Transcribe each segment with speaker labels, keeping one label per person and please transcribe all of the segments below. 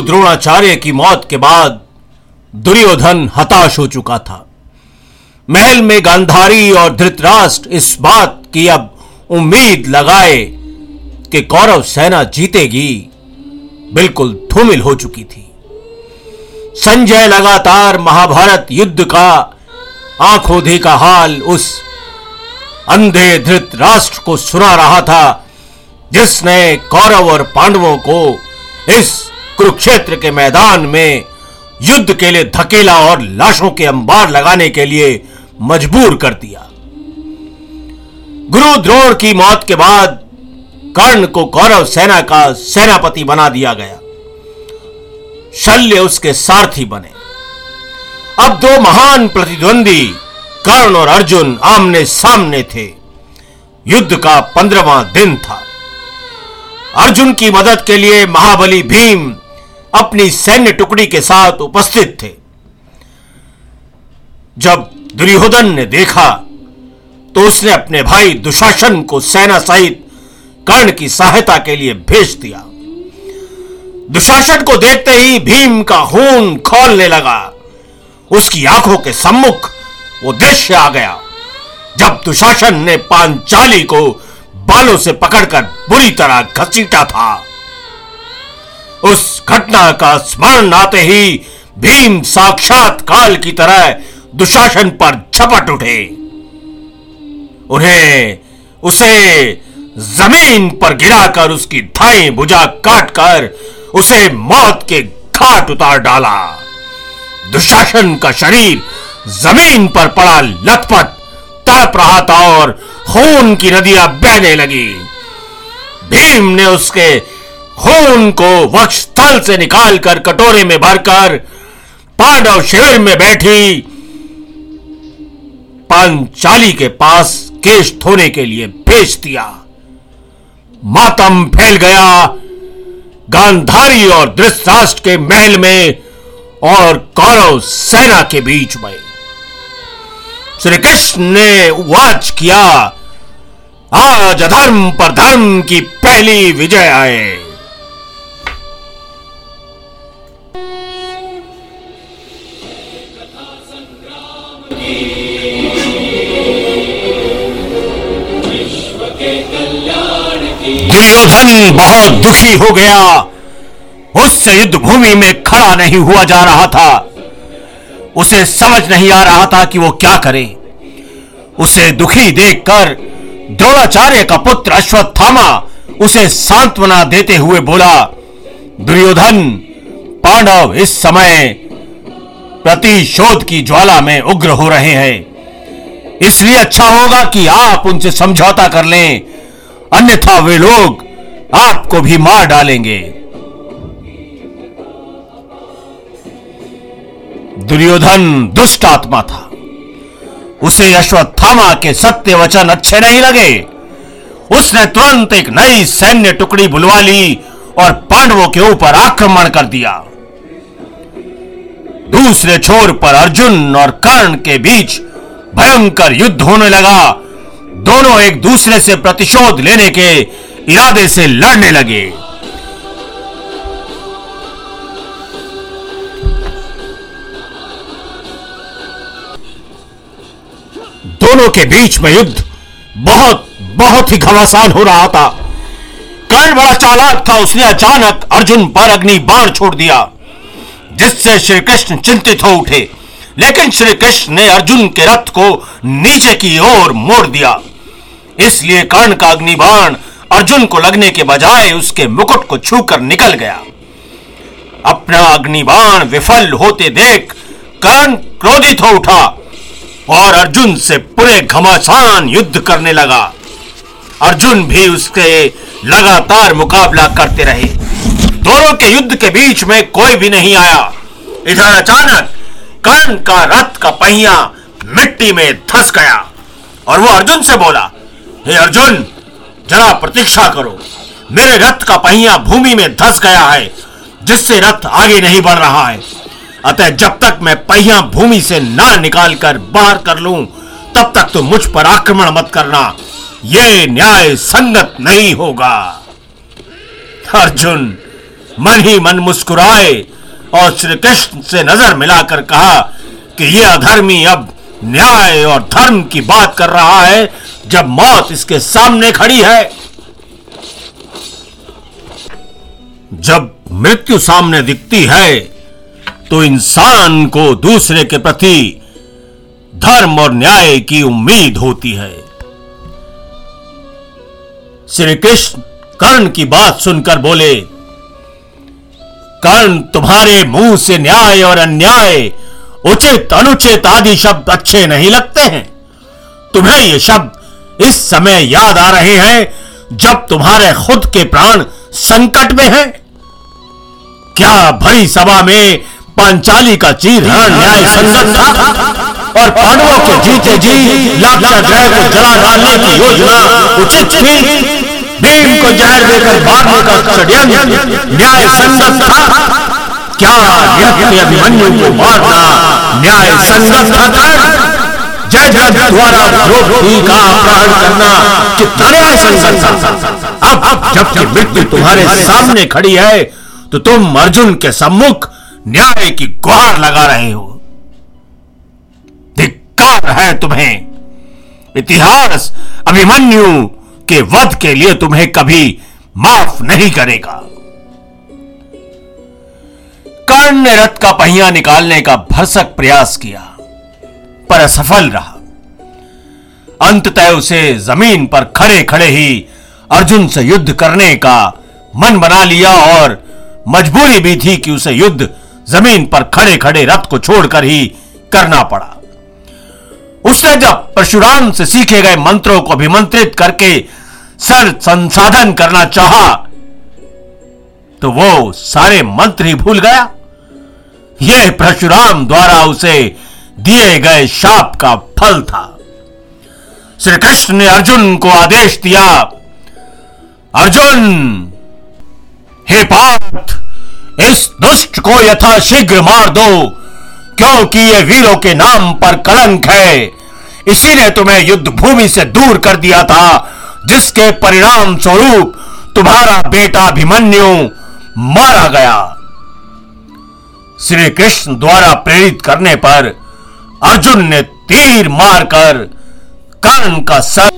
Speaker 1: द्रोणाचार्य की मौत के बाद दुर्योधन हताश हो चुका था। महल में गांधारी और धृतराष्ट्र इस बात की अब उम्मीद लगाए कि कौरव सेना जीतेगी, बिल्कुल धूमिल हो चुकी थी। संजय लगातार महाभारत युद्ध का आँखों देखा हाल उस अंधे धृत राष्ट्र को सुना रहा था, जिसने कौरव और पांडवों को इस कुरुक्षेत्र के मैदान में युद्ध के लिए धकेला और लाशों के अंबार लगाने के लिए मजबूर कर दिया। गुरु द्रोण की मौत के बाद कर्ण को कौरव सेना का सेनापति बना दिया गया। शल्य उसके सारथी बने। अब दो महान प्रतिद्वंदी कर्ण और अर्जुन आमने सामने थे। युद्ध का पंद्रवा दिन था। अर्जुन की मदद के लिए महाबली भीम अपनी सैन्य टुकड़ी के साथ उपस्थित थे। जब दुर्योधन ने देखा तो उसने अपने भाई दुशासन को सेना सहित कर्ण की सहायता के लिए भेज दिया। दुशासन को देखते ही भीम का खून खोलने लगा। उसकी आँखों के सम्मुख वो दृश्य आ गया, जब दुशासन ने पांचाली को बालों से पकड़कर बुरी तरह घसीटा था। उस घटना का स्मरण आते ही भीम साक्षात काल की तरह दुशासन पर झपट उठे। उन्हें उसे ज़मीन पर गिराकर उसकी धाई भुजा काटकर उसे मौत के घाट उतार डाला। दुशासन का शरीर ज़मीन पर पड़ा लथपथ, तड़प रहा था और खून की नदियाँ बहने लगी। भीम ने उसके खून को वक्ष स्थल से निकालकर कटोरे में भरकर पांडव शिविर में बैठी। पांचाली के पास केश धोने के लिए भेज दिया। मातम फैल गया। गांधारी और धृतराष्ट्र के महल में और कौरव सेना के बीच में। श्री कृष्ण ने वाच किया। आज अधर्म पर धर्म की पहली विजय आए। दुर्योधन बहुत दुखी हो गया। उससे युद्ध भूमि में खड़ा नहीं हुआ जा रहा था। उसे समझ नहीं आ रहा था कि वो क्या करे। उसे दुखी देखकर द्रोणाचार्य का पुत्र अश्वत्थामा उसे सांत्वना देते हुए बोला, दुर्योधन, पांडव इस समय प्रतिशोध की ज्वाला में उग्र हो रहे हैं। इसलिए अच्छा होगा कि आप उनसे समझौता कर लें। अन्यथा वे लोग आपको भी मार डालेंगे। दुर्योधन दुष्ट आत्मा था। उसे अश्वत्थामा के सत्य वचन अच्छे नहीं लगे। उसने तुरंत एक नई सैन्य टुकड़ी बुलवा ली और पांडवों के ऊपर आक्रमण कर दिया। दूसरे छोर पर अर्जुन और कर्ण के बीच भयंकर युद्ध होने लगा। दोनों एक दूसरे से प्रतिशोध लेने के इरादे से लड़ने लगे। दोनों के बीच में युद्ध बहुत बहुत ही घमासान हो रहा था। कर्ण बड़ा चालाक था, उसने अचानक अर्जुन पर अग्नि बाण छोड़ दिया, जिससे श्री कृष्ण चिंतित हो उठे। लेकिन श्री कृष्ण ने अर्जुन के रथ को नीचे की ओर मोड़ दिया। इसलिए कर्ण का अग्निबाण अर्जुन को लगने के बजाय उसके मुकुट को छूकर निकल गया। अपना अग्निबाण विफल होते देख कर्ण क्रोधित हो उठा और अर्जुन से पूरे घमासान युद्ध करने लगा। अर्जुन भी उसके लगातार मुकाबला करते रहे। दोनों के युद्ध के बीच में कोई भी नहीं आया। इधर अचानक कर्ण का रथ का पहिया मिट्टी में धस गया और वो अर्जुन से बोला, हे अर्जुन जरा प्रतीक्षा करो। मेरे रथ का पहिया भूमि में धस गया है, जिससे रथ आगे नहीं बढ़ रहा है। अतः जब तक मैं पहिया भूमि से ना निकाल कर बाहर कर लूँ, तब तक तो मुझ पर आक्रमण मत करना। यह न्याय संगत नहीं होगा। अर्जुन, मन ही मन मुस्कुराए और श्री कृष्ण से नज़र मिलाकर कहा कि यह अधर्मी अब न्याय और धर्म की बात कर रहा है जब मौत इसके सामने खड़ी है, जब मृत्यु सामने दिखती है तो इंसान को दूसरे के प्रति धर्म और न्याय की उम्मीद होती है। श्री कृष्ण कर्ण की बात सुनकर बोले, कर्ण, तुम्हारे मुँह से न्याय और अन्याय, उचित, अनुचित आदि शब्द अच्छे नहीं लगते हैं। तुम्हें ये शब्द इस समय याद आ रहे हैं जब तुम्हारे खुद के प्राण संकट में हैं। क्या भरी सभा में पांचाली का चीर न्याय संगत था। और पांडवों के जीते जी लाक्षाग्रह को जला डालने की योजना उचित थी। भीम को जहर देकर मारने का षड्यंत्र न्याय संगत था। क्या निरत्य अभिमन्यु को मारना न्याय संगत था? जय जय द्वारा का अपहरण करना कितना अब अब जबकि मृत्यु तुम्हारे सामने खड़ी है तो तुम अर्जुन के सम्मुख न्याय की गुहार लगा रहे हो। धिक्कार है तुम्हें। इतिहास अभिमन्यु के वध के लिए तुम्हें कभी माफ़ नहीं करेगा। कर्ण ने रथ का पहिया निकालने का भरसक प्रयास किया। पर असफल रहा। अंततः उसे ज़मीन पर खड़े खड़े ही अर्जुन से युद्ध करने का मन बना लिया और मजबूरी भी थी कि उसे युद्ध ज़मीन पर खड़े खड़े रथ को छोड़कर ही करना पड़ा। उसने जब परशुराम से सीखे गए मंत्रों को अभिमंत्रित करके सर संसाधन करना चाहा तो वो सारे मंत्र ही भूल गया। यह परशुराम द्वारा उसे दिए गए शाप का फल था। श्री कृष्ण ने अर्जुन को आदेश दिया, अर्जुन, हे पार्थ, इस दुष्ट को यथा शीघ्र मार दो, क्योंकि ये वीरों के नाम पर कलंक है। इसी ने तुम्हें युद्ध भूमि से दूर कर दिया था, जिसके परिणाम स्वरूप तुम्हारा बेटा अभिमन्यु मारा गया। श्री कृष्ण द्वारा प्रेरित करने पर अर्जुन ने तीर मारकर कर्ण का सर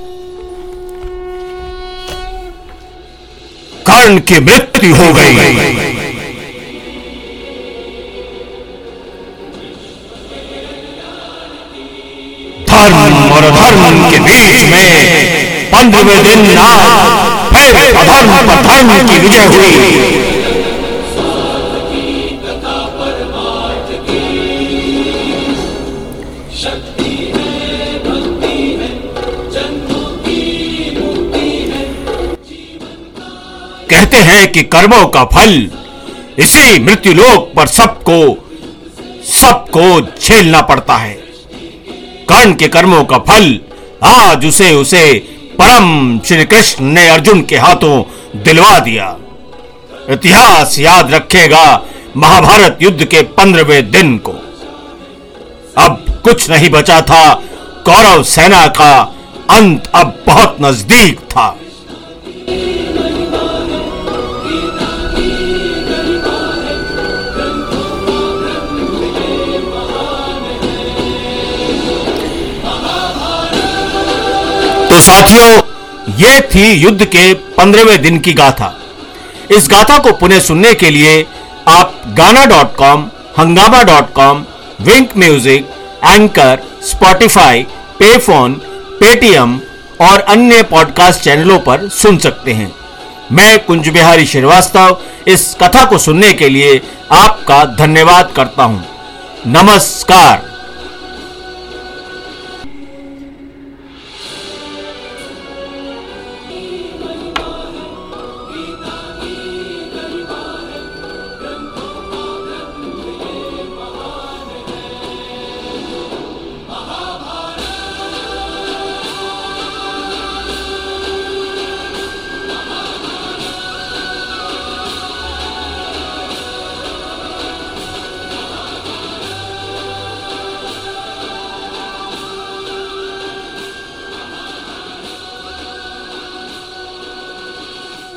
Speaker 1: कर्ण की मृत्यु हो गई। धर्म और धर्म के बीच में पंद्रहवें दिन आज फिर अधर्म पर धर्म की विजय हुई। हैं कि कर्मों का फल। इसी मृत्युलोक पर सबको सबको झेलना पड़ता है। कर्ण के कर्मों का फल, आज उसे उसे परम श्री कृष्ण ने अर्जुन के हाथों दिलवा दिया। इतिहास याद रखेगा महाभारत युद्ध के पंद्रहवें दिन को। अब कुछ नहीं बचा था, कौरव सेना का अंत अब बहुत नज़दीक था। साथियों, ये थी युद्ध के पंद्रहवें दिन की गाथा। इस गाथा को पुनः सुनने के लिए आप Gaana dot com, Hungama dot com, Wynk music, Anchor, Spotify पे फ़ोन पेटीएम और अन्य पॉडकास्ट चैनलों पर सुन सकते हैं। मैं कुंज बिहारी श्रीवास्तव, इस कथा को सुनने के लिए आपका धन्यवाद करता हूँ। नमस्कार।